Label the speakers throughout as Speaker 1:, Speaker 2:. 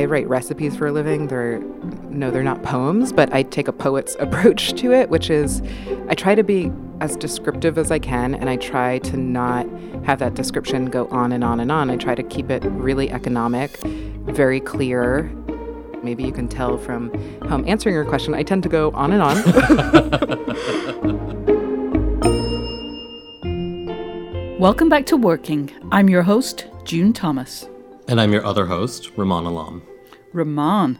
Speaker 1: I write recipes for a living. They're no, they're not poems, but I take a poet's approach to it, which is I try to be as descriptive as I can and I try to not have that description go on and on and on. I try to keep it really economic, very clear. Maybe you can tell from how I'm answering your question, I tend to go on and on.
Speaker 2: Welcome back to Working. I'm your host, June Thomas.
Speaker 3: And I'm your other host, Rumaan Alam.
Speaker 2: Rumaan.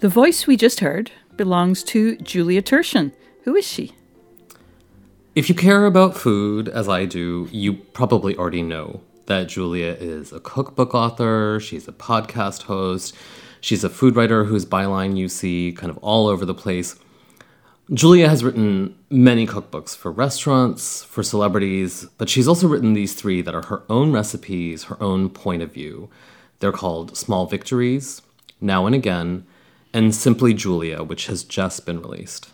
Speaker 2: The voice we just heard belongs to Julia Turshen. Who is she?
Speaker 3: If you care about food, as I do, you probably already know that Julia is a cookbook author, she's a podcast host, she's a food writer whose byline you see kind of all over the place. Julia has written many cookbooks for restaurants, for celebrities, but she's also written these three that are her own recipes, her own point of view. They're called Small Victories, Now and Again, and Simply Julia, which has just been released.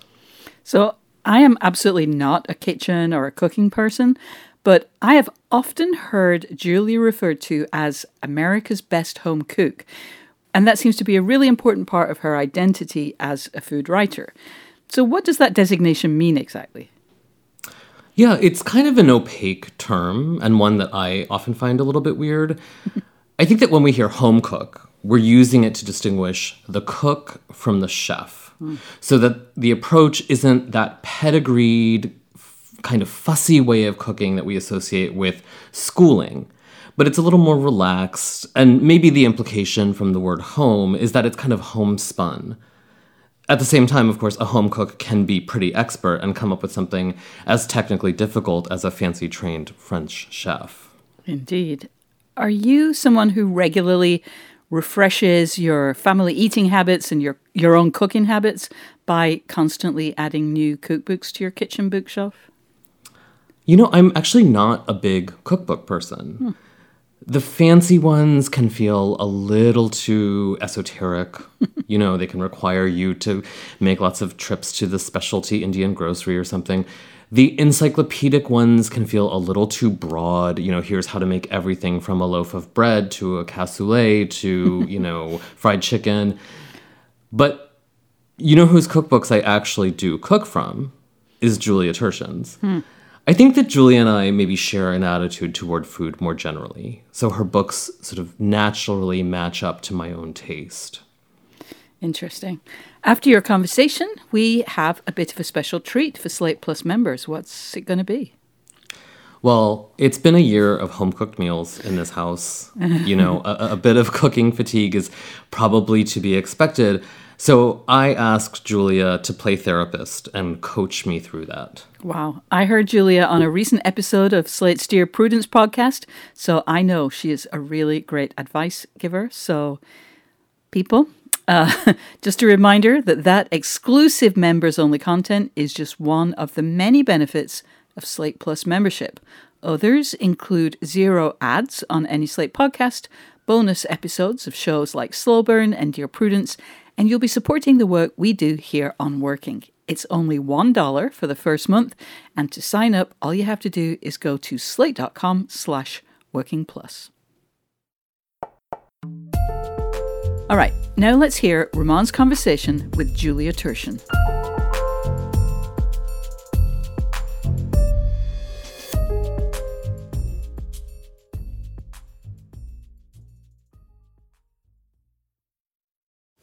Speaker 2: So I am absolutely not a kitchen or a cooking person, but I have often heard Julia referred to as America's best home cook. And that seems to be a really important part of her identity as a food writer. So, what does that designation mean exactly?
Speaker 3: Yeah, it's kind of an opaque term and one that I often find a little bit weird. I think that when we hear home cook, we're using it to distinguish the cook from the chef. Mm. So that the approach isn't that pedigreed, kind of fussy way of cooking that we associate with schooling, but it's a little more relaxed. And maybe the implication from the word home is that it's kind of homespun. At the same time, of course, a home cook can be pretty expert and come up with something as technically difficult as a fancy trained French chef.
Speaker 2: Indeed. Are you someone who regularly refreshes your family eating habits and your, your own cooking habits by constantly adding new cookbooks to your kitchen bookshelf?
Speaker 3: You know, I'm actually not a big cookbook person. Hmm. The fancy ones can feel a little too esoteric. you know, they can require you to make lots of trips to the specialty Indian grocery or something. The encyclopedic ones can feel a little too broad. You know, here's how to make everything from a loaf of bread to a cassoulet to, you know, fried chicken. But you know whose cookbooks I actually do cook from is Julia Turshen's. Hmm. I think that Julia and I maybe share an attitude toward food more generally. So her books sort of naturally match up to my own taste.
Speaker 2: Interesting. After your conversation, we have a bit of a special treat for Slate Plus members. What's it going to be?
Speaker 3: Well, it's been a year of home cooked meals in this house. you know, a, a bit of cooking fatigue is probably to be expected. So I asked Julia to play therapist and coach me through that.
Speaker 2: Wow. I heard Julia on a recent episode of Slate's Dear Prudence podcast, so I know she is a really great advice giver. So, people, uh, just a reminder that that exclusive members only content is just one of the many benefits of Slate Plus membership. Others include zero ads on any Slate podcast, bonus episodes of shows like Slow Burn and Dear Prudence, and you'll be supporting the work we do here on Working. It's only $1 for the first month, and to sign up, all you have to do is go to slate.com slash working plus. All right, now let's hear Rumaan's conversation with Julia Turshen.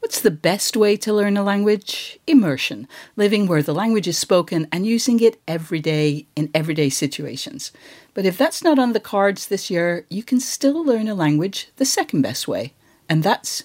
Speaker 2: What's the best way to learn a language? Immersion, living where the language is spoken and using it every day in everyday situations. But if that's not on the cards this year, you can still learn a language the second best way, and that's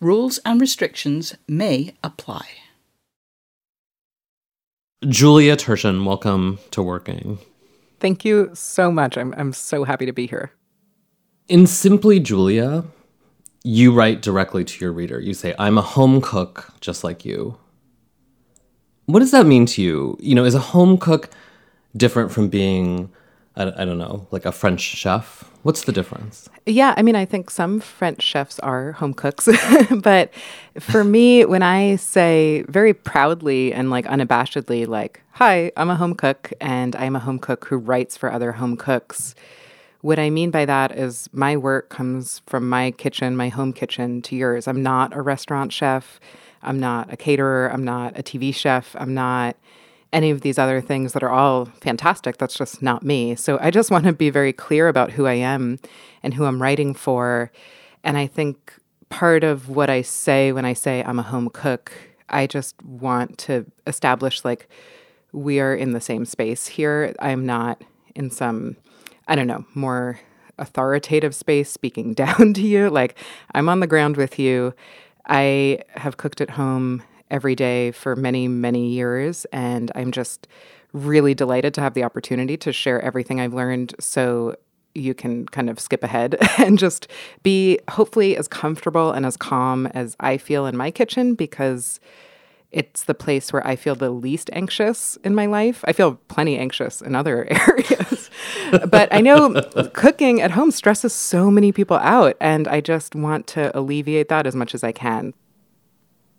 Speaker 2: Rules and restrictions may apply.
Speaker 3: Julia Turshen, welcome to Working.
Speaker 1: Thank you so much. I'm, I'm so happy to be here.
Speaker 3: In Simply Julia, you write directly to your reader. You say, I'm a home cook just like you. What does that mean to you? You know, is a home cook different from being I, I don't know, like a French chef? What's the difference?
Speaker 1: Yeah, I mean, I think some French chefs are home cooks, but for me, when I say very proudly and like unabashedly, like, hi, I'm a home cook and I'm a home cook who writes for other home cooks. What I mean by that is my work comes from my kitchen, my home kitchen, to yours. I'm not a restaurant chef. I'm not a caterer. I'm not a TV chef. I'm not any of these other things that are all fantastic. That's just not me. So I just want to be very clear about who I am and who I'm writing for. And I think part of what I say when I say I'm a home cook, I just want to establish like we are in the same space here. I'm not in some, I don't know, more authoritative space speaking down to you. Like I'm on the ground with you. I have cooked at home every day for many, many years. And I'm just really delighted to have the opportunity to share everything I've learned so you can kind of skip ahead and just be hopefully as comfortable and as calm as I feel in my kitchen because it's the place where I feel the least anxious in my life. I feel plenty anxious in other areas. but I know cooking at home stresses so many people out, and I just want to alleviate that as much as I can.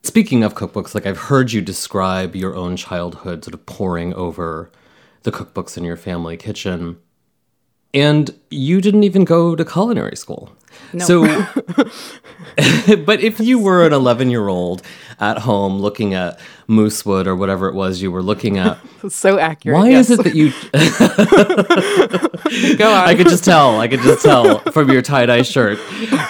Speaker 3: Speaking of cookbooks, like I've heard you describe your own childhood sort of poring over the cookbooks in your family kitchen. And you didn't even go to culinary school.
Speaker 1: No.
Speaker 3: So, but if you were an 11 year old at home looking at Moosewood or whatever it was you were looking at,
Speaker 1: so accurate.
Speaker 3: why
Speaker 1: yes.
Speaker 3: is it that you.
Speaker 1: Go on.
Speaker 3: I could just tell. I could just tell from your tie dye shirt.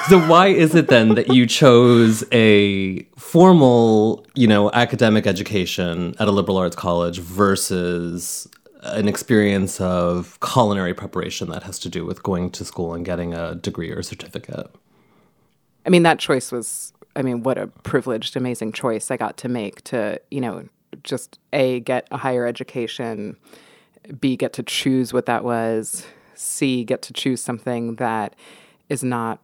Speaker 3: So, why is it then that you chose a formal, you know, academic education at a liberal arts college versus an experience of culinary preparation that has to do with going to school and getting a degree or certificate?
Speaker 1: I mean, that choice was, I mean, what a privileged, amazing choice I got to make to, you know, just A, get a higher education, B, get to choose what that was, C, get to choose something that is not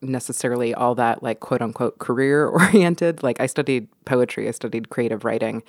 Speaker 1: necessarily all that like quote unquote career oriented. Like I studied poetry, I studied creative writing.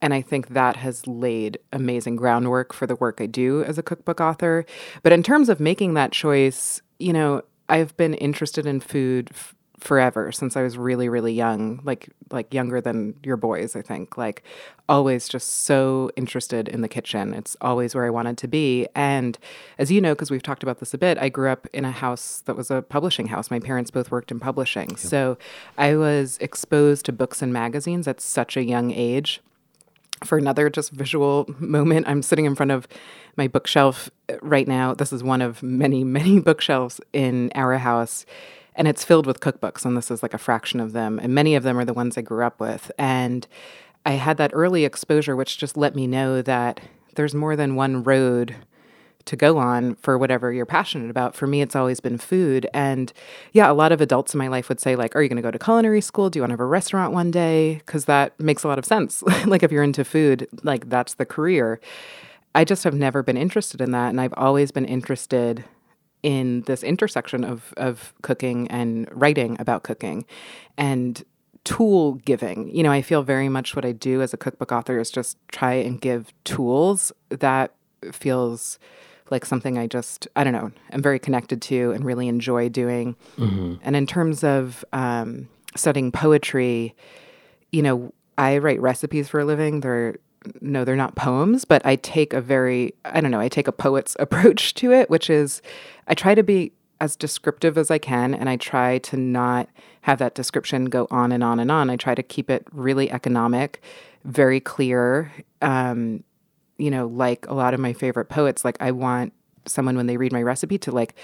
Speaker 1: And I think that has laid amazing groundwork for the work I do as a cookbook author. But in terms of making that choice, you know, I've been interested in food f- forever since I was really really young, like like younger than your boys, I think. Like always just so interested in the kitchen. It's always where I wanted to be. And as you know because we've talked about this a bit, I grew up in a house that was a publishing house. My parents both worked in publishing. So I was exposed to books and magazines at such a young age for another just visual moment, I'm sitting in front of my bookshelf uh, right now. This is one of many, many bookshelves in our house, and it's filled with cookbooks. And this is like a fraction of them. And many of them are the ones I grew up with. And I had that early exposure, which just let me know that there's more than one road to go on for whatever you're passionate about. For me, it's always been food. And yeah, a lot of adults in my life would say, like, are you going to go to culinary school? Do you want to have a restaurant one day? Because that makes a lot of sense. like, if you're into food, like, that's the career. I just have never been interested in that. And I've always been interested in this intersection of, of cooking and writing about cooking and tool giving. You know, I feel very much what I do as a cookbook author is just try and give tools that feels like something I just, I don't know, I'm very connected to and really enjoy doing. Mm-hmm. And in terms of um, studying poetry, you know, I write recipes for a living. They're, no, they're not poems, but I take a very, I don't know, I take a poet's approach to it, which is I try to be as descriptive as I can and I try to not have that description go on and on and on. I try to keep it really economic, very clear. Um, you know, like a lot of my favorite poets, like I want someone when they read my recipe to like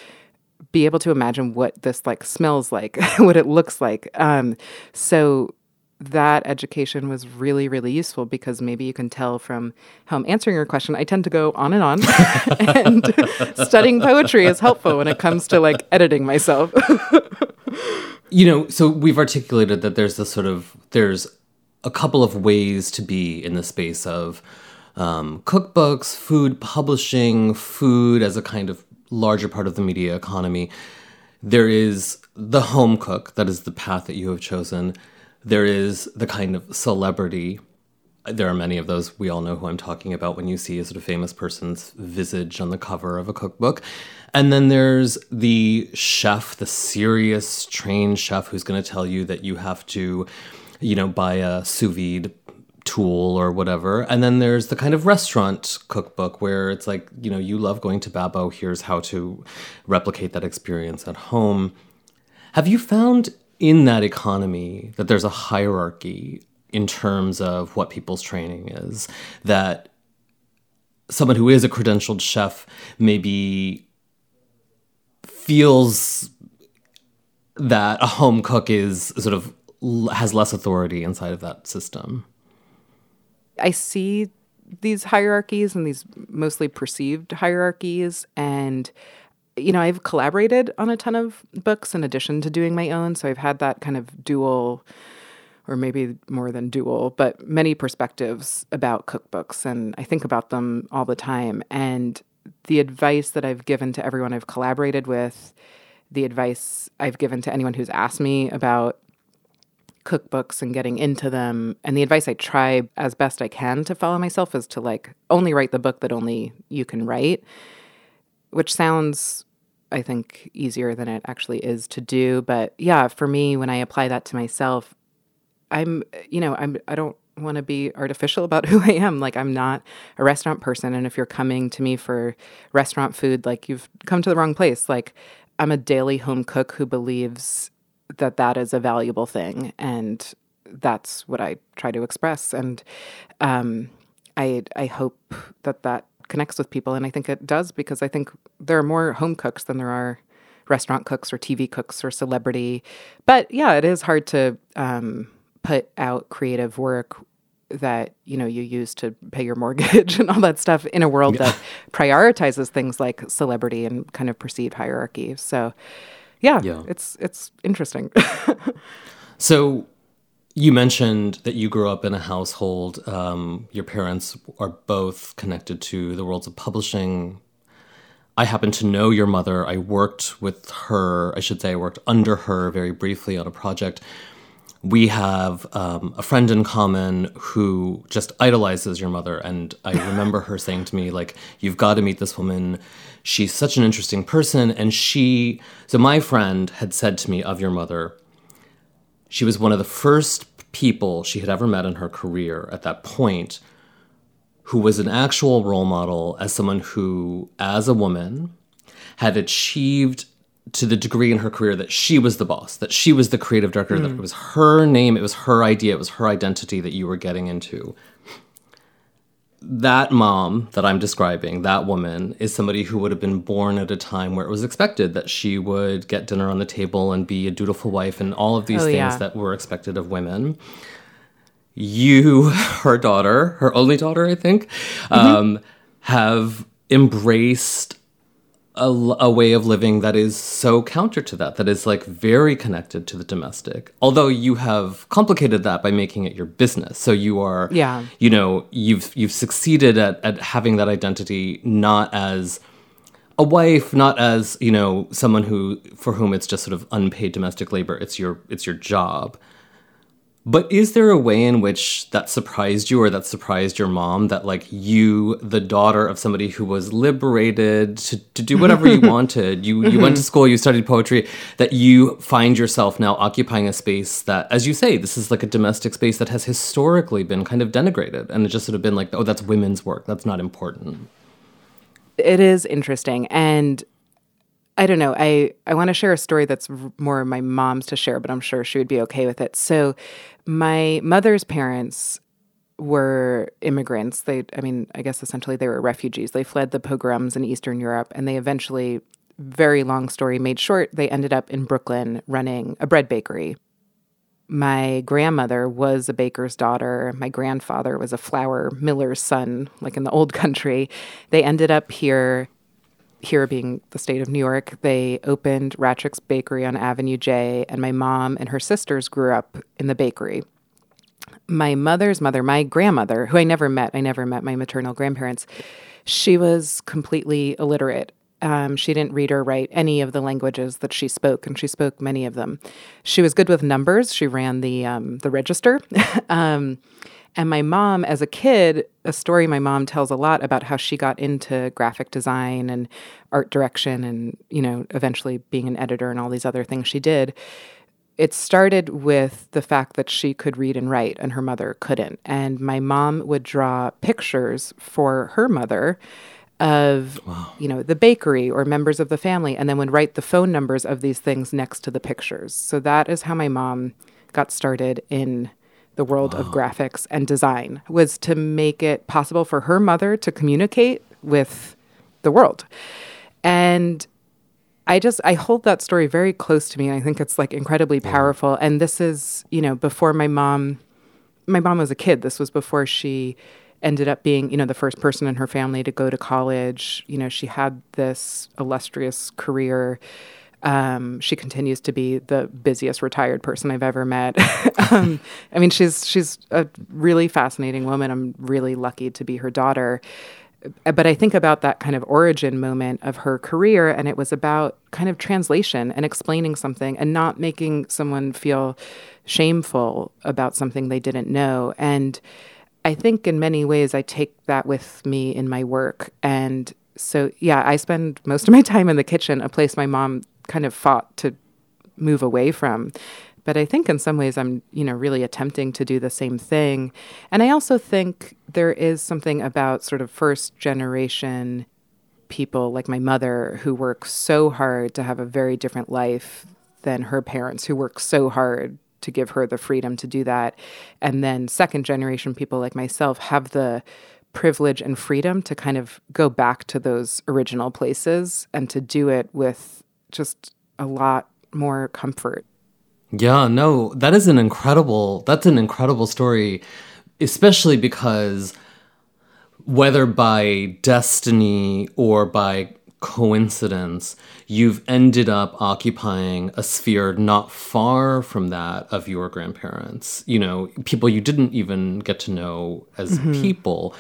Speaker 1: be able to imagine what this like smells like, what it looks like. Um, so that education was really, really useful because maybe you can tell from how I'm answering your question. I tend to go on and on, and studying poetry is helpful when it comes to like editing myself.
Speaker 3: you know, so we've articulated that there's this sort of there's a couple of ways to be in the space of um, cookbooks, food publishing, food as a kind of larger part of the media economy. There is the home cook, that is the path that you have chosen. There is the kind of celebrity. There are many of those. We all know who I'm talking about when you see a sort of famous person's visage on the cover of a cookbook. And then there's the chef, the serious, trained chef who's going to tell you that you have to, you know, buy a sous vide tool or whatever. And then there's the kind of restaurant cookbook where it's like, you know, you love going to Babbo, here's how to replicate that experience at home. Have you found in that economy that there's a hierarchy in terms of what people's training is? That someone who is a credentialed chef maybe feels that a home cook is sort of has less authority inside of that system.
Speaker 1: I see these hierarchies and these mostly perceived hierarchies and you know i've collaborated on a ton of books in addition to doing my own so i've had that kind of dual or maybe more than dual but many perspectives about cookbooks and i think about them all the time. And the advice that i've given to everyone i've collaborated with the advice i've given to anyone who's asked me about cookbooks and getting into them. And the advice I try as best I can to follow myself is to like only write the book that only you can write, which sounds, I think, easier than it actually is to do. But yeah, for me, when I apply that to myself, I'm, you know, I'm, I don't want to be artificial about who I am. Like, I'm not a restaurant person. And if you're coming to me for restaurant food, like, you've come to the wrong place. Like, I'm a daily home cook who believes that that is a valuable thing and that's what I try to express and um, I I hope that that connects with people and I think it does because I think there are more home cooks than there are restaurant cooks or TV cooks or celebrity but yeah it is hard to um, put out creative work that you know you use to pay your mortgage and all that stuff in a world yeah. that prioritizes things like celebrity and kind of perceived hierarchy so yeah, yeah. it's it's interesting.
Speaker 3: so you mentioned that you grew up in a household. Um, your parents are both connected to the worlds of publishing. I happen to know your mother. I worked with her, I should say, I worked under her very briefly on a project. We have um, a friend in common who just idolizes your mother. And I remember her saying to me, like, you've got to meet this woman she's such an interesting person. And she, so my friend had said to me of your mother, she was one of the first people she had ever met in her career at that point who was an actual role model as someone who, as a woman, had achieved to the degree in her career that she was the boss, that she was the creative director, mm. that it was her name, it was her idea, it was her identity that you were getting into. That mom that I'm describing, that woman, is somebody who would have been born at a time where it was expected that she would get dinner on the table and be a dutiful wife and all of these
Speaker 1: Oh,
Speaker 3: things
Speaker 1: yeah.
Speaker 3: that were expected of women. You, her daughter, her only daughter, I think, um, have embraced a, a way of living that is so counter to that, that is like very connected to the domestic. Although you have complicated that by making it your business. So you are,
Speaker 1: Yeah.
Speaker 3: you know, you've you've succeeded at, at having that identity not as a wife, not as, you know, someone who for whom it's just sort of unpaid domestic labor. It's your it's your job. But is there a way in which that surprised you or that surprised your mom that like you, the daughter of somebody who was liberated to, to do whatever you wanted, you you went to mm-hmm. school, you studied poetry, that you find yourself now occupying a space that, as you say, this is like a domestic space that has historically been kind of denigrated and it just sort of been like, oh, that's women's work. That's not important.
Speaker 1: It is interesting. And I don't know. I, I want to share a story that's more my mom's to share, but I'm sure she would be okay with it. So, my mother's parents were immigrants. They, I mean, I guess essentially they were refugees. They fled the pogroms in Eastern Europe and they eventually, very long story made short, they ended up in Brooklyn running a bread bakery. My grandmother was a baker's daughter. My grandfather was a flour miller's son, like in the old country. They ended up here here being the state of New York, they opened Ratrick's Bakery on Avenue J, and my mom and her sisters grew up in the bakery. My mother's mother, my grandmother, who I never met, I never met my maternal grandparents, she was completely illiterate. Um, she didn't read or write any of the languages that she spoke, and she spoke many of them. She was good with numbers. She ran the um, the register. um, and my mom, as a kid, a story my mom tells a lot about how she got into graphic design and art direction and, you know, eventually being an editor and all these other things she did. It started with the fact that she could read and write and her mother couldn't. And my mom would draw pictures for her mother of you know the bakery or members of the family and then would write the phone numbers of these things next to the pictures so that is how my mom got started in the world of graphics and design was to make it possible for her mother to communicate with the world. And I just I hold that story very close to me and I think it's like incredibly powerful. And this is you know before my mom my mom was a kid. This was before she ended up being you know the first person in her family to go to college. You know she had this illustrious career um, she continues to be the busiest retired person I've ever met. um, I mean, she's she's a really fascinating woman. I'm really lucky to be her daughter. Uh, But I think about that kind of origin moment of her career, and it was about kind of translation and explaining something and not making someone feel shameful about something they didn't know. And I think in many ways I take that with me in my work. And so, yeah, I spend most of my time in the kitchen, a place my mom kind of fought to move away from. But I think in some ways I'm, you know, really attempting to do the same thing. And I also think there is something about sort of first generation people like my mother who work so hard to have a very different life than her parents who work so hard to give her the freedom to do that. And then second generation people like myself have the privilege and freedom to kind of go back to those original places and to do it with just a lot more comfort.
Speaker 3: Yeah, no, that is an incredible that's an incredible story, especially because whether by destiny or by coincidence, you've ended up occupying a sphere not far from that of your grandparents. You know, people you didn't even get to know as mm-hmm. people.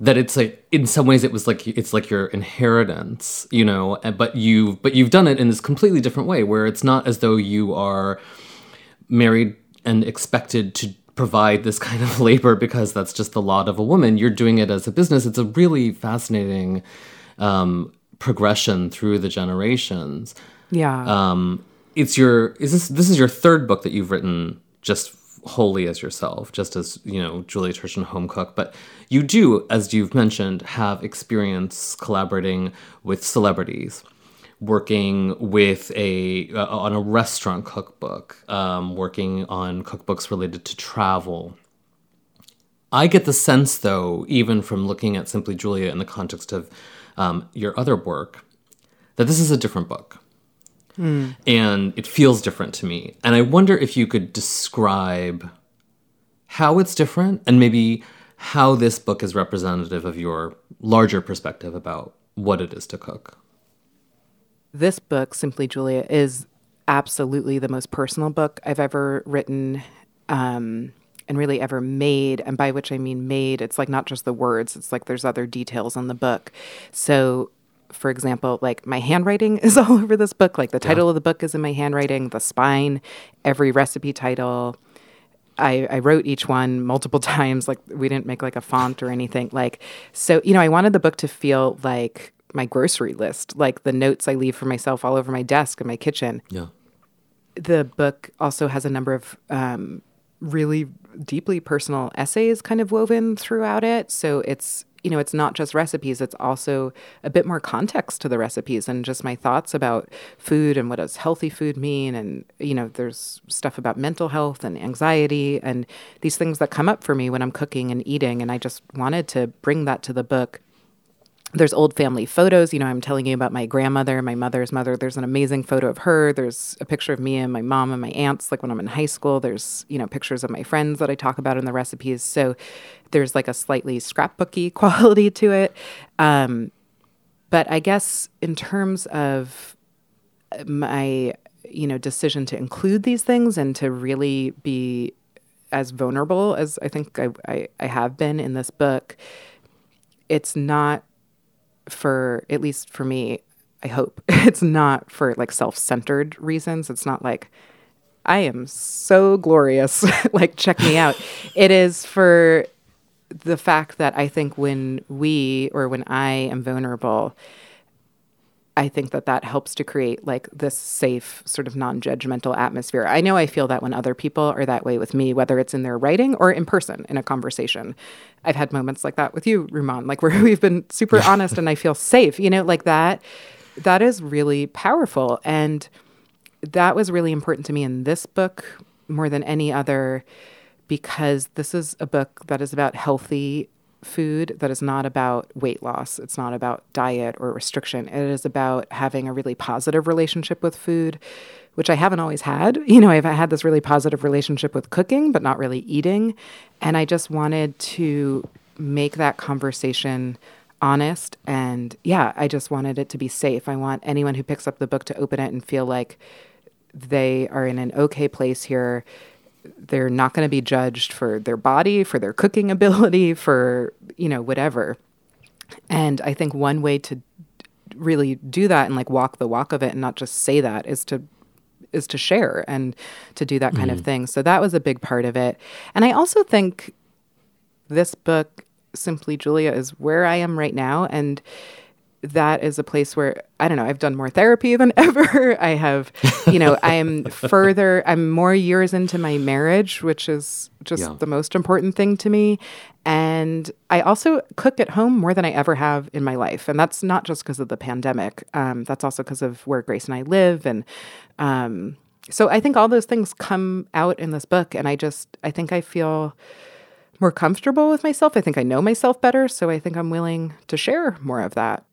Speaker 3: That it's like in some ways it was like it's like your inheritance, you know, but you've but you've done it in this completely different way where it's not as though you are married and expected to provide this kind of labor because that's just the lot of a woman. You're doing it as a business. It's a really fascinating um, progression through the generations.
Speaker 1: Yeah.
Speaker 3: Um, it's your is this this is your third book that you've written just wholly as yourself, just as you know Julia Turshen home cook, but you do, as you've mentioned, have experience collaborating with celebrities working with a uh, on a restaurant cookbook, um, working on cookbooks related to travel. I get the sense, though, even from looking at Simply Julia in the context of um, your other work, that this is a different book. Mm. And it feels different to me. And I wonder if you could describe how it's different and maybe how this book is representative of your larger perspective about what it is to cook.
Speaker 1: This book, Simply Julia, is absolutely the most personal book I've ever written. Um, and really ever made. And by which I mean made, it's like not just the words, it's like there's other details in the book. So, for example, like my handwriting is all over this book. Like the title yeah. of the book is in my handwriting, the spine, every recipe title. I, I wrote each one multiple times. Like we didn't make like a font or anything. Like, so, you know, I wanted the book to feel like my grocery list, like the notes I leave for myself all over my desk in my kitchen.
Speaker 3: Yeah.
Speaker 1: The book also has a number of um, really deeply personal essays kind of woven throughout it. So it's, you know, it's not just recipes, it's also a bit more context to the recipes and just my thoughts about food and what does healthy food mean. And, you know, there's stuff about mental health and anxiety and these things that come up for me when I'm cooking and eating. And I just wanted to bring that to the book there's old family photos. You know, I'm telling you about my grandmother, my mother's mother. There's an amazing photo of her. There's a picture of me and my mom and my aunts, like when I'm in high school. There's, you know, pictures of my friends that I talk about in the recipes. So there's like a slightly scrapbooky quality to it. Um, but I guess in terms of my, you know, decision to include these things and to really be as vulnerable as I think I, I, I have been in this book, it's not for at least for me, I hope it's not for like self-centered reasons. It's not like I am so glorious, like check me out. it is for the fact that I think when we or when I am vulnerable, I think that that helps to create like this safe, sort of non judgmental atmosphere. I know I feel that when other people are that way with me, whether it's in their writing or in person in a conversation. I've had moments like that with you, Rumaan, like where we've been super honest and I feel safe, you know, like that. That is really powerful. And that was really important to me in this book more than any other because this is a book that is about healthy food that is not about weight loss. It's not about diet or restriction. It is about having a really positive relationship with food, which I haven't always had. You know, I've had this really positive relationship with cooking, but not really eating. And I just wanted to make that conversation honest. And yeah, I just wanted it to be safe. I want anyone who picks up the book to open it and feel like they are in an okay place here they're not going to be judged for their body, for their cooking ability, for, you know, whatever. And I think one way to really do that and like walk the walk of it and not just say that is to is to share and to do that kind mm. of thing. So that was a big part of it. And I also think this book Simply Julia is where I am right now and that is a place where I don't know, I've done more therapy than ever. I have, you know, I am further, I'm more years into my marriage, which is just yeah. the most important thing to me. And I also cook at home more than I ever have in my life. And that's not just because of the pandemic, um, that's also because of where Grace and I live. And um, so I think all those things come out in this book. And I just, I think I feel more comfortable with myself. I think I know myself better. So I think I'm willing to share more of that.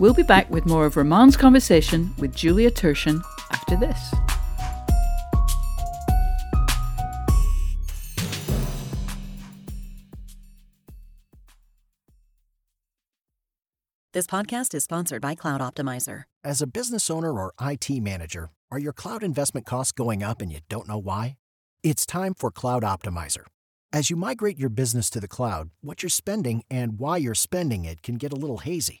Speaker 2: We'll be back with more of Rumaan's conversation with Julia Turshen after this.
Speaker 4: This podcast is sponsored by Cloud Optimizer.
Speaker 5: As a business owner or IT manager, are your cloud investment costs going up and you don't know why? It's time for Cloud Optimizer. As you migrate your business to the cloud, what you're spending and why you're spending it can get a little hazy.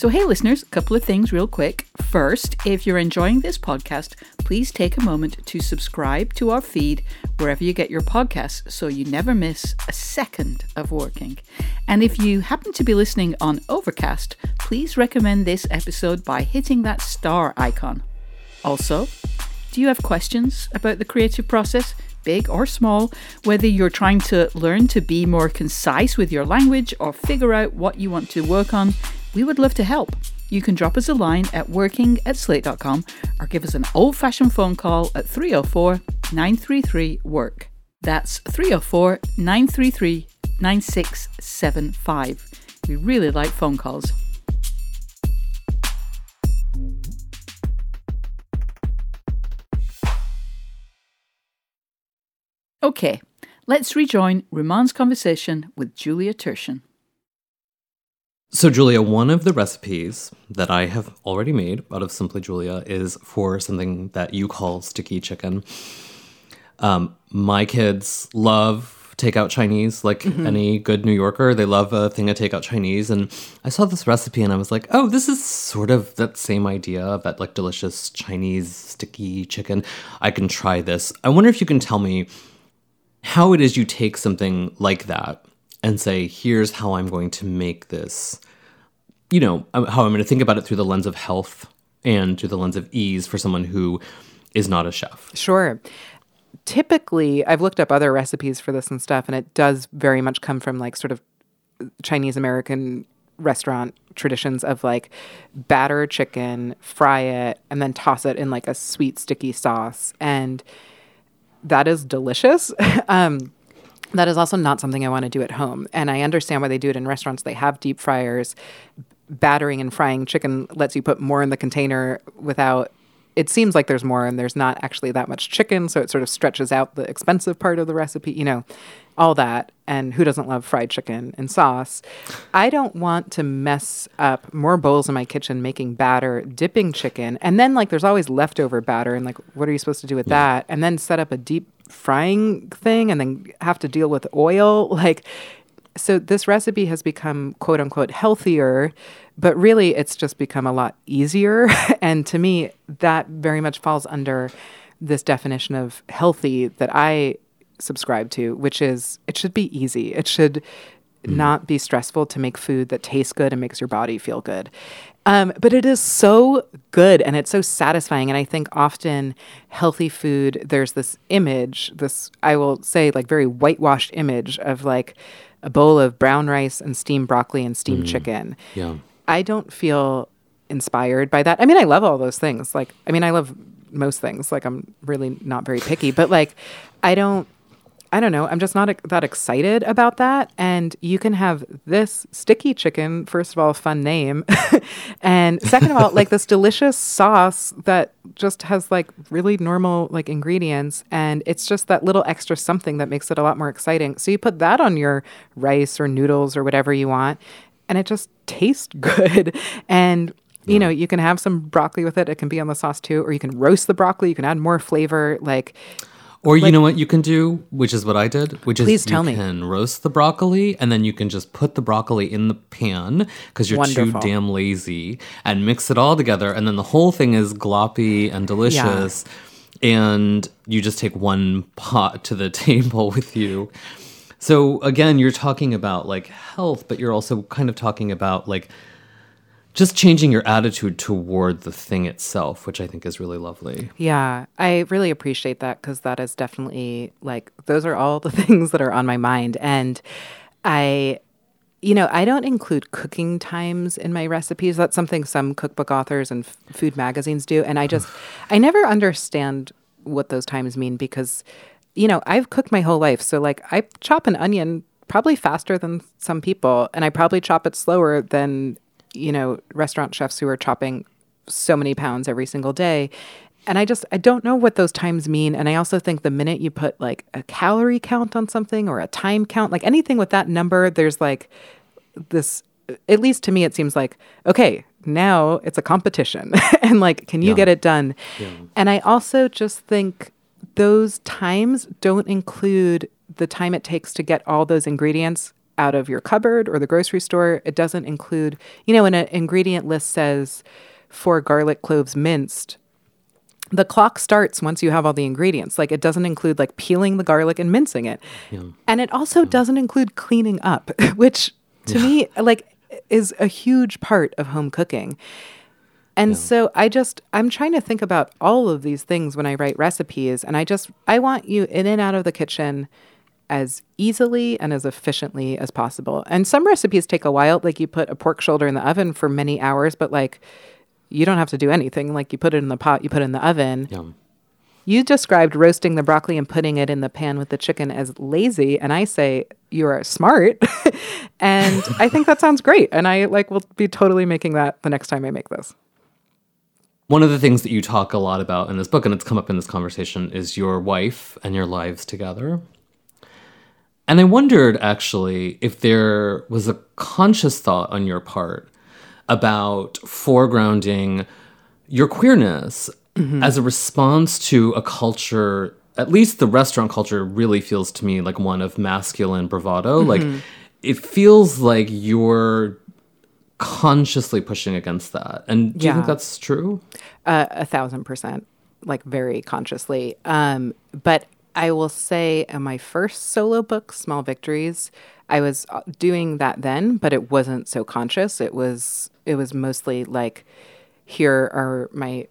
Speaker 2: So, hey, listeners, a couple of things real quick. First, if you're enjoying this podcast, please take a moment to subscribe to our feed wherever you get your podcasts so you never miss a second of working. And if you happen to be listening on Overcast, please recommend this episode by hitting that star icon. Also, do you have questions about the creative process? Big or small, whether you're trying to learn to be more concise with your language or figure out what you want to work on, we would love to help. You can drop us a line at working at slate.com or give us an old fashioned phone call at 304 933 WORK. That's 304 933 9675. We really like phone calls. Okay, let's rejoin Rumaan's conversation with Julia Turshen.
Speaker 3: So, Julia, one of the recipes that I have already made out of Simply Julia is for something that you call sticky chicken. Um, my kids love takeout Chinese, like any good New Yorker. They love a thing of takeout Chinese. And I saw this recipe and I was like, oh, this is sort of that same idea of that like delicious Chinese sticky chicken. I can try this. I wonder if you can tell me how it is you take something like that and say, here's how I'm going to make this, you know, uh, how I'm going to think about it through the lens of health and through the lens of ease for someone who is not a chef.
Speaker 1: Sure. Typically, I've looked up other recipes for this and stuff, and it does very much come from like sort of Chinese American restaurant traditions of like batter chicken, fry it, and then toss it in like a sweet, sticky sauce. And that is delicious. um, that is also not something I want to do at home. And I understand why they do it in restaurants. They have deep fryers. Battering and frying chicken lets you put more in the container without. It seems like there's more, and there's not actually that much chicken, so it sort of stretches out the expensive part of the recipe. You know, all that. And who doesn't love fried chicken and sauce? I don't want to mess up more bowls in my kitchen making batter, dipping chicken, and then like there's always leftover batter, and like what are you supposed to do with that? And then set up a deep frying thing and then have to deal with oil. Like so this recipe has become quote unquote healthier but really it's just become a lot easier. And to me that very much falls under this definition of healthy that i subscribe to which is it should be easy. It should mm. not be stressful to make food that tastes good and makes your body feel good. Um, but it is so good and it's so satisfying. And I think often healthy food, there's this image, this, I will say, like very whitewashed image of like a bowl of brown rice and steamed broccoli and steamed chicken.
Speaker 3: Yeah.
Speaker 1: I don't feel inspired by that. I mean, I love all those things. Like, I mean, I love most things. Like, I'm really not very picky, but like, I don't. I don't know. I'm just not that excited about that. And you can have this sticky chicken, first of all, fun name. and second of all, like this delicious sauce that just has like really normal like ingredients. And it's just that little extra something that makes it a lot more exciting. So you put that on your rice or noodles or whatever you want. And it just tastes good. And you know, you can have some broccoli with it. It can be on the sauce too, or you can roast the broccoli. You can add more flavor. Like,
Speaker 3: Or you know what you can do, which is what I did, which
Speaker 1: Please
Speaker 3: is
Speaker 1: tell
Speaker 3: you
Speaker 1: me.
Speaker 3: can roast the broccoli and then you can just put the broccoli in the pan because you're
Speaker 1: Wonderful.
Speaker 3: too damn lazy and mix it all together and then the whole thing is gloppy and delicious and you just take one pot to the table with you. So again, you're talking about like health, but you're also kind of talking about like just changing your attitude toward the thing itself, which I think is really lovely.
Speaker 1: Yeah, I really appreciate that because that is definitely like those are all the things that are on my mind. And I, you know, I don't include cooking times in my recipes. That's something some cookbook authors and f- food magazines do. And I just, I never understand what those times mean because, you know, I've cooked my whole life. So, like, I chop an onion probably faster than some people, and I probably chop it slower than, you know, restaurant chefs who are chopping so many pounds every single day. And I just I don't know what those times mean. And I also think the minute you put like a calorie count on something or a time count, like anything with that number, there's like this at least to me it seems like okay, now it's a competition and like can you
Speaker 3: Yeah.
Speaker 1: get it done and i also just think those times don't include the time it takes to get all those ingredients out of your cupboard or the grocery store it doesn't include you know when an ingredient list says four garlic cloves minced the clock starts once you have all the ingredients. Like it doesn't include like peeling the garlic and mincing it. And it also doesn't include cleaning up, which to me like is a huge part of home cooking. And so I just I'm trying to think about all of these things when I write recipes and I just I want you in and out of the kitchen as easily and as efficiently as possible. And some recipes take a while like you put a pork shoulder in the oven for many hours but like you don't have to do anything. Like you put it in the pot, you put it in the oven.
Speaker 3: Yum.
Speaker 1: You described roasting the broccoli and putting it in the pan with the chicken as lazy, and I say you are smart. and I think that sounds great. And I like will be totally making that the next time I make this.
Speaker 3: One of the things that you talk a lot about in this book, and it's come up in this conversation, is your wife and your lives together. And I wondered actually if there was a conscious thought on your part about foregrounding your queerness as a response to a culture, at least the restaurant culture really feels to me like one of masculine bravado. Like it feels like you're consciously pushing against that. And do you think that's true?
Speaker 1: Uh, a thousand percent, like very consciously. Um, but I will say, in my first solo book, Small Victories, I was uh, doing that then, but it wasn't so conscious. It was it was mostly like, here are my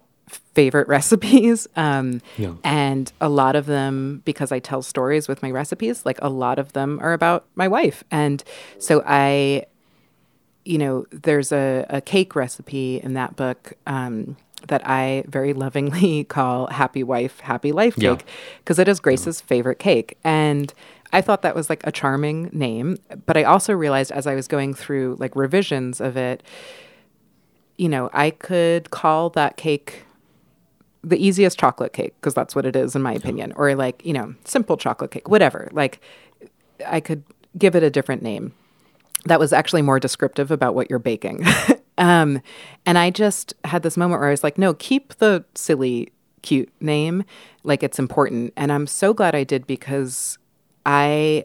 Speaker 1: favorite recipes, um,
Speaker 3: Yeah.
Speaker 1: and a lot of them because I tell stories with my recipes. Like a lot of them are about my wife, and so I you know, there's a, a cake recipe in that book um, that I very lovingly call Happy Wife, Happy Life Cake because it is Grace's favorite cake. And I thought that was like a charming name. But I also realized as I was going through like revisions of it, you know, I could call that cake the easiest chocolate cake because that's what it is in my opinion or like you know simple chocolate cake whatever like i could give it a different name that was actually more descriptive about what you're baking um, and i just had this moment where i was like no keep the silly cute name. Like it's important. And i'm so glad i did because i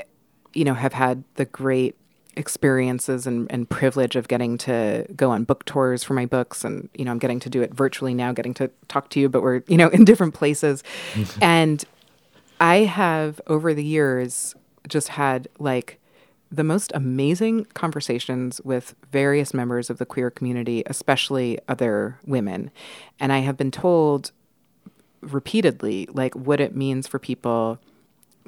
Speaker 1: you know have had the great experiences and, and privilege of getting to go on book tours for my books. And you know i'm getting to do it virtually now getting to talk to you but we're you know in different places. And i have over the years just had like the most amazing conversations with various members of the queer community especially other women and i have been told repeatedly like what it means for people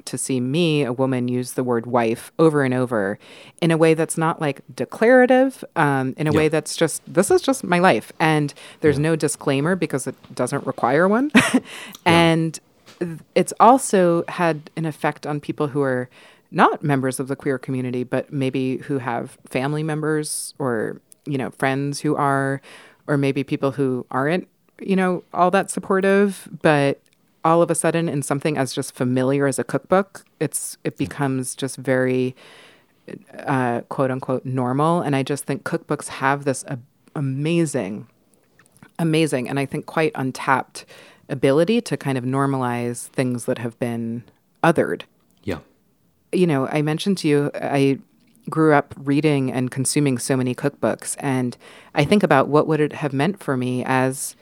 Speaker 1: to see me, a woman, use the word wife over and over in a way that's not like declarative, um, in a way that's just, this is just my life. And there's no disclaimer because it doesn't require one. and it's also had an effect on people who are not members of the queer community, but maybe who have family members or, you know, friends who are, or maybe people who aren't, you know, all that supportive, but all of a sudden in something as just familiar as a cookbook, it's it becomes just very uh, quote unquote normal. And I just think cookbooks have this uh, amazing, amazing, and I think quite untapped ability to kind of normalize things that have been othered.
Speaker 3: Yeah.
Speaker 1: You know, I mentioned to you, I grew up reading and consuming so many cookbooks, and I think about what would it have meant for me as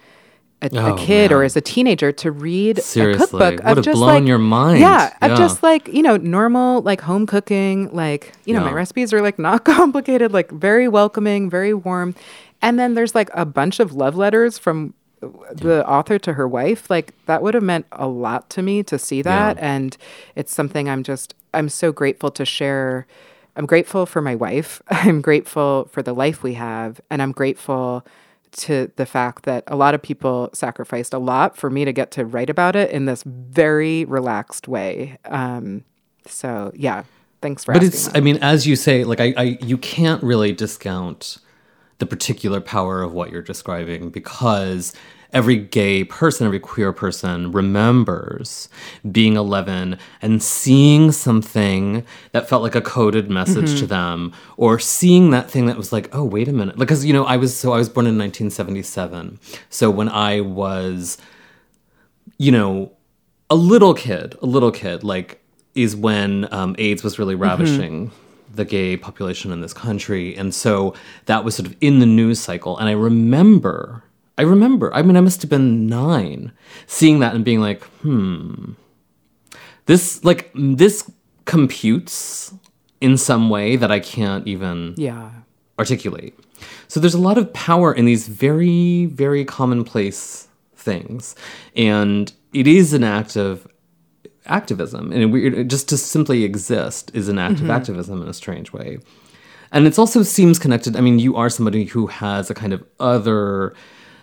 Speaker 1: a, a
Speaker 3: Oh,
Speaker 1: kid or as a teenager to read
Speaker 3: Seriously,
Speaker 1: a cookbook
Speaker 3: would
Speaker 1: of
Speaker 3: have
Speaker 1: just
Speaker 3: blown
Speaker 1: like
Speaker 3: your mind.
Speaker 1: Yeah, of just like you know normal like home cooking. Like you know my recipes are like not complicated, like very welcoming, very warm. And then there's like a bunch of love letters from the author to her wife. Like that would have meant a lot to me to see that, and it's something I'm just I'm so grateful to share. I'm grateful for my wife. I'm grateful for the life we have, and I'm grateful to the fact that a lot of people sacrificed a lot for me to get to write about it in this very relaxed way. Um, so yeah, thanks for
Speaker 3: but it's
Speaker 1: that.
Speaker 3: i mean as you say like I, I you can't really discount the particular power of what you're describing because every gay person, every queer person remembers being 11 and seeing something that felt like a coded message
Speaker 1: Mm-hmm.
Speaker 3: to them or seeing that thing that was like, oh, wait a minute. Because, you know, I was so I was born in 1977. So when I was, you know, a little kid, a little kid, like, is when um, AIDS was really ravishing the gay population in this country. And so that was sort of in the news cycle. And I remember, I remember, I mean, I must have been nine, seeing that and being like, hmm, this, like, this computes in some way that I can't even
Speaker 1: Yeah.
Speaker 3: articulate. So there's a lot of power in these very, very commonplace things. And it is an act of activism. And it, just to simply exist is an act of activism in a strange way. And it also seems connected. I mean, you are somebody who has a kind of other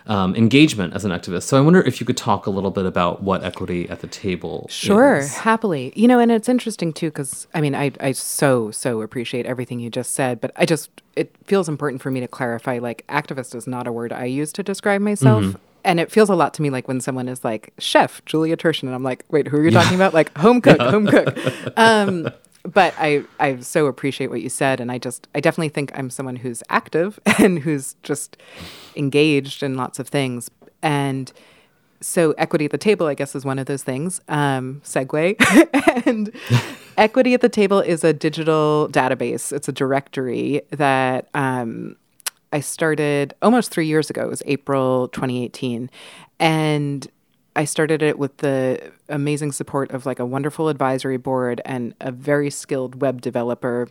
Speaker 3: um, engagement as an activist. So I wonder if you could talk a little bit about what equity at the table
Speaker 1: Sure,
Speaker 3: is.
Speaker 1: happily. You know, and it's interesting too because I mean, I I so so appreciate everything you just said, but I just it feels important for me to clarify. Like, activist is not a word I use to describe myself.
Speaker 3: Mm-hmm.
Speaker 1: And it feels a lot to me like when someone is like chef Julia Turshen, and I'm like, wait, who are you talking about? Like home cook, home cook. Um, but I I so appreciate what you said, and I just I definitely think I'm someone who's active and who's just engaged in lots of things, and so equity at the table, I guess, is one of those things. Um, segue. and equity at the table is a digital database. It's a directory that um, I started almost three years ago. It was April 2018, and I started it with the amazing support of like a wonderful advisory board and a very skilled web developer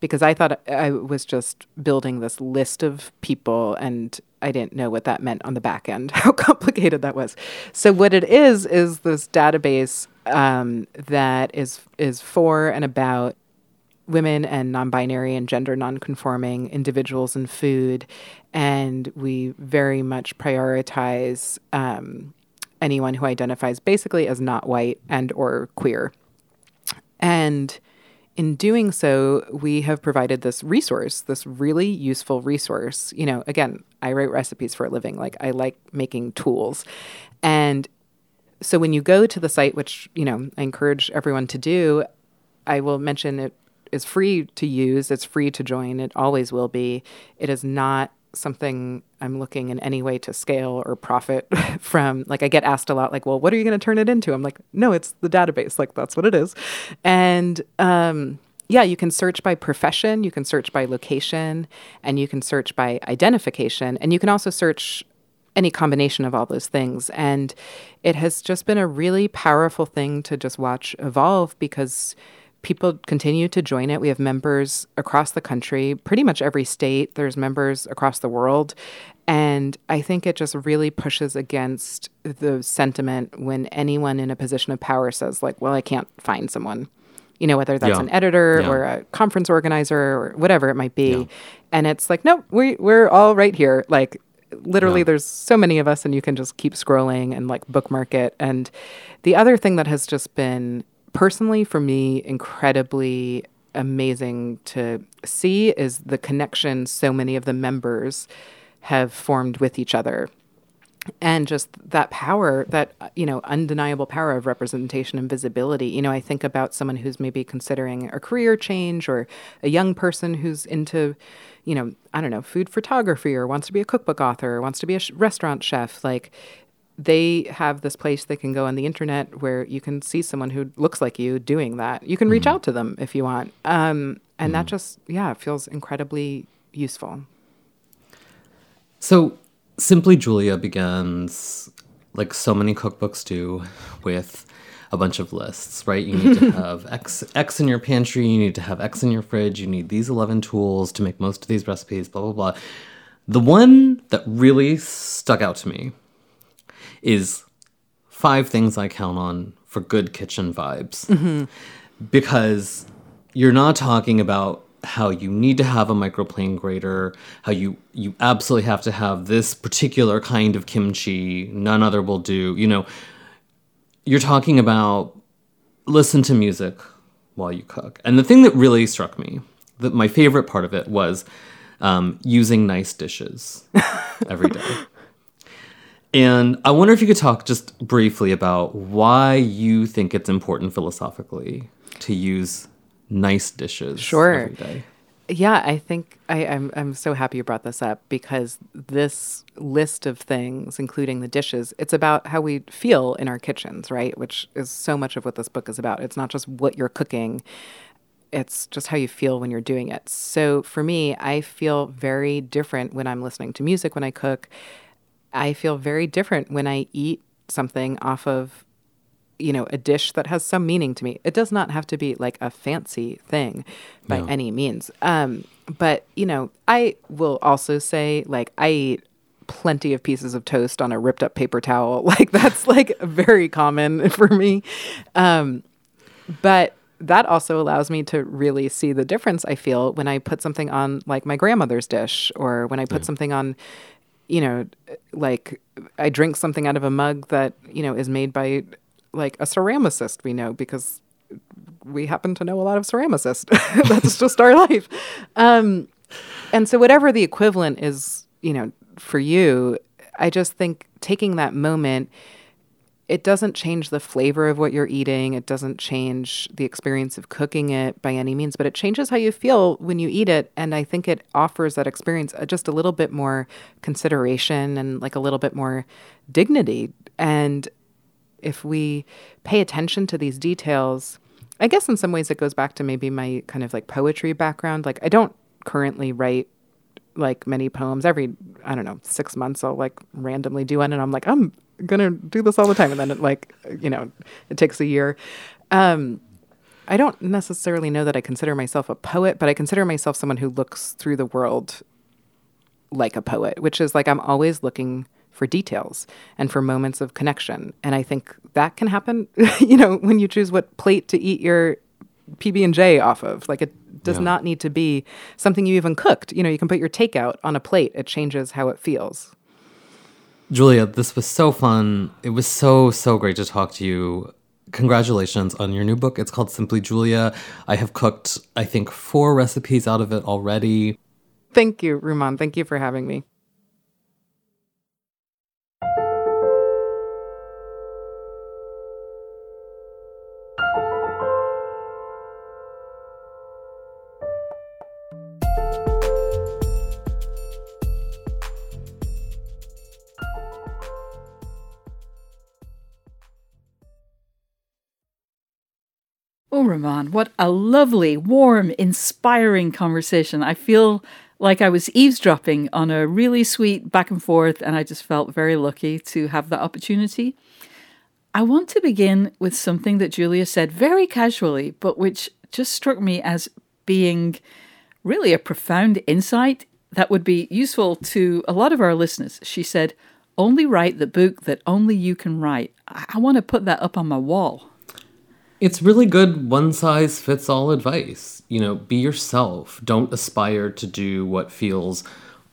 Speaker 1: because I thought I was just building this list of people and I didn't know what that meant on the back end, how complicated that was. So what it is is this database um, that is is for and about women and non-binary and gender non-conforming individuals in food, and we very much prioritize um, anyone who identifies basically as not white and or queer. And in doing so, we have provided this resource, this really useful resource. You know, again, I write recipes for a living. Like I like making tools. And so when you go to the site, which, you know, I encourage everyone to do, I will mention it is free to use, it's free to join, it always will be. It is not something I'm looking in any way to scale or profit from. Like I get asked a lot, like, well, what are you going to turn it into? I'm like, no, it's the database. Like that's what it is. And um, yeah, you can search by profession, you can search by location, and you can search by identification, and you can also search any combination of all those things. And it has just been a really powerful thing to just watch evolve because people continue to join it. We have members across the country, pretty much every state. There's members across the world. And I think it just really pushes against the sentiment when anyone in a position of power says, like, well, I can't find someone. You know, whether that's
Speaker 3: Yeah.
Speaker 1: an editor
Speaker 3: Yeah.
Speaker 1: or a conference organizer or whatever it might be. And it's like, no, we, we're all right here. Like, literally,
Speaker 3: Yeah.
Speaker 1: there's so many of us, and you can just keep scrolling and like bookmark it. And the other thing that has just been personally for me incredibly amazing to see is the connection so many of the members have formed with each other. And just that power that you know undeniable power of representation and visibility. You know i think about someone who's maybe considering a career change or a young person who's into you know i don't know food photography or wants to be a cookbook author or wants to be a sh- restaurant chef. Like they have this place they can go on the internet where you can see someone who looks like you doing that. You can reach out to them if you want. Um, and that just yeah feels incredibly useful.
Speaker 3: So, Simply Julia begins, like so many cookbooks do, with a bunch of lists, right? You need to have X, X in your pantry, you need to have X in your fridge, you need these 11 tools to make most of these recipes, blah, blah, blah. The one that really stuck out to me is five things I count on for good kitchen vibes. Because you're not talking about how you need to have a microplane grater, how you you absolutely have to have this particular kind of kimchi, none other will do. You know, you're talking about listen to music while you cook. And the thing that really struck me, that my favorite part of it was um, using nice dishes every day. And I wonder if you could talk just briefly about why you think it's important philosophically to use nice dishes
Speaker 1: Sure.
Speaker 3: every day.
Speaker 1: Yeah, I think I, I'm I'm so happy you brought this up because this list of things, including the dishes, it's about how we feel in our kitchens, right? Which is so much of what this book is about. It's not just what you're cooking, it's just how you feel when you're doing it. So for me, I feel very different when I'm listening to music when I cook. I feel very different when I eat something off of you know, a dish that has some meaning to me. It does not have to be like a fancy thing by any means. Um, but, you know, I will also say, like, I eat plenty of pieces of toast on a ripped up paper towel. Like, that's like very common for me. Um, but that also allows me to really see the difference I feel when I put something on like my grandmother's dish or when I put something on you know like I drink something out of a mug that you know is made by like a ceramicist we know because we happen to know a lot of ceramicists. That's just our life. Um and so whatever the equivalent is you know for you I just think taking that moment it doesn't change the flavor of what you're eating. It doesn't change the experience of cooking it by any means, but it changes how you feel when you eat it. And I think it offers that experience uh, just a little bit more consideration and like a little bit more dignity. And if we pay attention to these details, I guess in some ways it goes back to maybe my kind of like poetry background. Like, I don't currently write like many poems. Every i don't know six months i'll like randomly do one and i'm like i'm gonna do this all the time. And then it like you know it takes a year. Um i don't necessarily know that i consider myself a poet but i consider myself someone who looks through the world like a poet which is like i'm always looking for details and for moments of connection. And i think that can happen you know when you choose what plate to eat your pb&j off of like it does
Speaker 3: Yeah.
Speaker 1: not need to be something you even cooked you know you can put your takeout on a plate it changes how it feels
Speaker 3: Julia, this was so fun. It was so, so great to talk to you. Congratulations on your new book. It's called Simply Julia. I have cooked, I think, four recipes out of it already.
Speaker 1: thank you Rumaan thank you for having me
Speaker 2: Oh, what a lovely, warm, inspiring conversation. I feel like I was eavesdropping on a really sweet back and forth, and I just felt very lucky to have that opportunity. I want to begin with something that Julia said very casually, but which just struck me as being really a profound insight that would be useful to a lot of our listeners. She said, Only write the book that only you can write. I, I want to put that up on my wall.
Speaker 3: It's really good one size fits all advice. You know, be yourself. Don't aspire to do what feels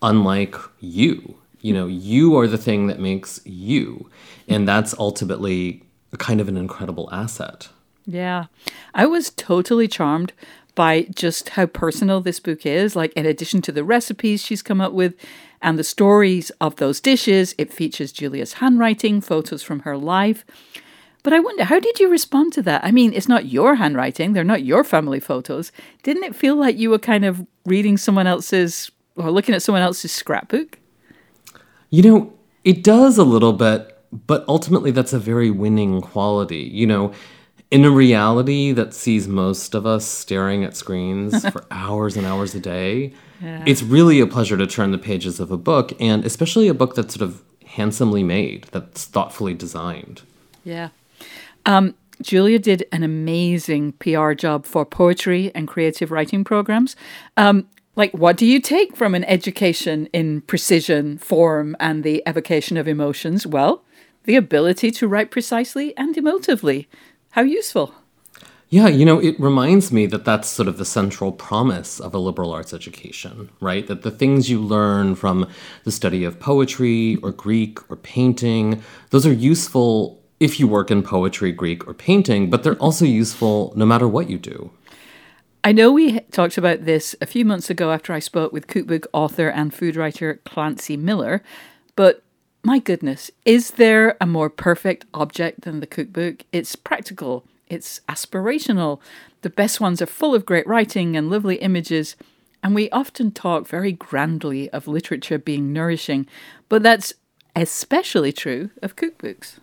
Speaker 3: unlike you. You know, you are the thing that makes you. And that's ultimately kind of an incredible asset.
Speaker 2: Yeah. I was totally charmed by just how personal this book is. Like, in addition to the recipes she's come up with and the stories of those dishes, it features Julia's handwriting, photos from her life. But I wonder, how did you respond to that? I mean, it's not your handwriting, they're not your family photos. Didn't it feel like you were kind of reading someone else's or looking at someone else's scrapbook?
Speaker 3: You know, it does a little bit, but ultimately that's a very winning quality. You know, in a reality that sees most of us staring at screens for hours and hours a day, it's really a pleasure to turn the pages of a book, and especially a book that's sort of handsomely made, that's thoughtfully designed.
Speaker 2: Yeah. Um, Julia did an amazing PR job for poetry and creative writing programs. Um, like, what do you take from an education in precision, form, and the evocation of emotions? Well, the ability to write precisely and emotively. How useful.
Speaker 3: Yeah, you know, it reminds me that that's sort of the central promise of a liberal arts education, right? That the things you learn from the study of poetry or Greek or painting, those are useful if you work in poetry, Greek, or painting, but they're also useful no matter what you do.
Speaker 2: I know we talked about this a few months ago after I spoke with cookbook author and food writer Klancy Miller, but my goodness, is there a more perfect object than the cookbook? It's practical, it's aspirational. The best ones are full of great writing and lovely images, and we often talk very grandly of literature being nourishing, but that's especially true of cookbooks.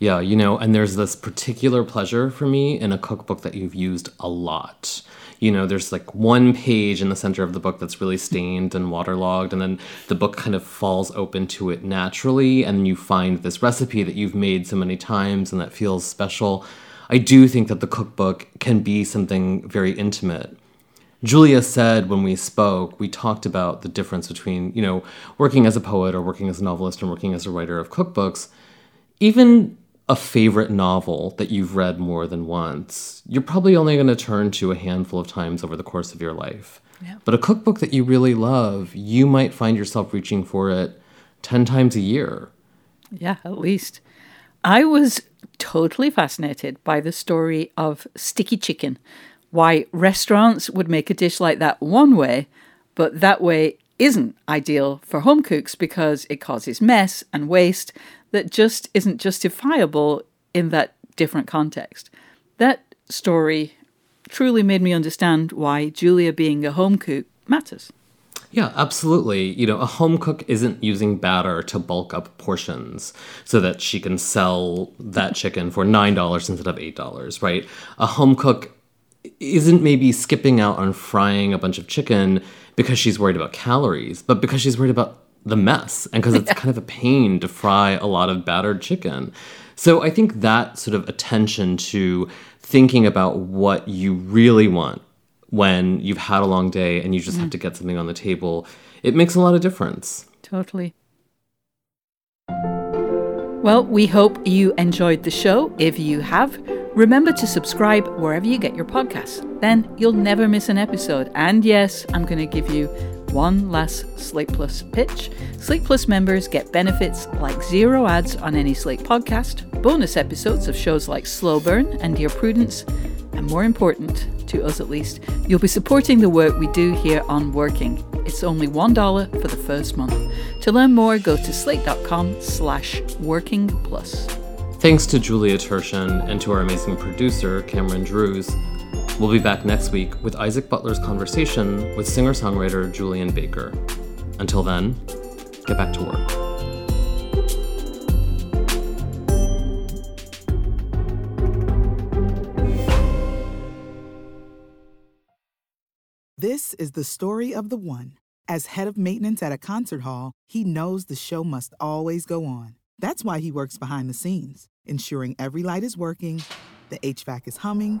Speaker 3: Yeah, you know, and there's this particular pleasure for me in a cookbook that you've used a lot. You know, there's like one page in the center of the book that's really stained and waterlogged, and then the book kind of falls open to it naturally, and you find this recipe that you've made so many times and that feels special. I do think that the cookbook can be something very intimate. Julia said when we spoke, we talked about the difference between, you know, working as a poet or working as a novelist and working as a writer of cookbooks. Even a favorite novel that you've read more than once, you're probably only going to turn to a handful of times over the course of your life. Yeah. But a cookbook that you really love, you might find yourself reaching for it 10 times a year.
Speaker 2: Yeah, at least. I was totally fascinated by the story of sticky chicken. Why restaurants would make a dish like that one way, but that way isn't ideal for home cooks because it causes mess and waste that just isn't justifiable in that different context. That story truly made me understand why Julia being a home cook matters.
Speaker 3: Yeah, absolutely. You know, a home cook isn't using batter to bulk up portions so that she can sell that chicken for $9 instead of $8, right? A home cook isn't maybe skipping out on frying a bunch of chicken because she's worried about calories, but because she's worried about the mess and because it's kind of a pain to fry a lot of battered chicken. So I think that sort of attention to thinking about what you really want when you've had a long day and you just mm. have to get something on the table, it makes a lot of difference.
Speaker 2: Totally. Well, we hope you enjoyed the show. If you have, remember to subscribe wherever you get your podcasts. Then you'll never miss an episode. And yes, I'm going to give you one last Slate Plus pitch. Slate Plus members get benefits like zero ads on any Slate podcast, bonus episodes of shows like Slow Burn and Dear Prudence, and more important, to us at least, you'll be supporting the work we do here on Working. It's only $1 for the first month. To learn more, go to slate.com slash working plus.
Speaker 3: Thanks to Julia Turshen and to our amazing producer, Cameron Drewes. We'll be back next week with Isaac Butler's conversation with singer songwriter Julien Baker. Until then, get back to work.
Speaker 6: This is the story of the one. As head of maintenance at a concert hall, he knows the show must always go on. That's why he works behind the scenes, ensuring every light is working, the HVAC is humming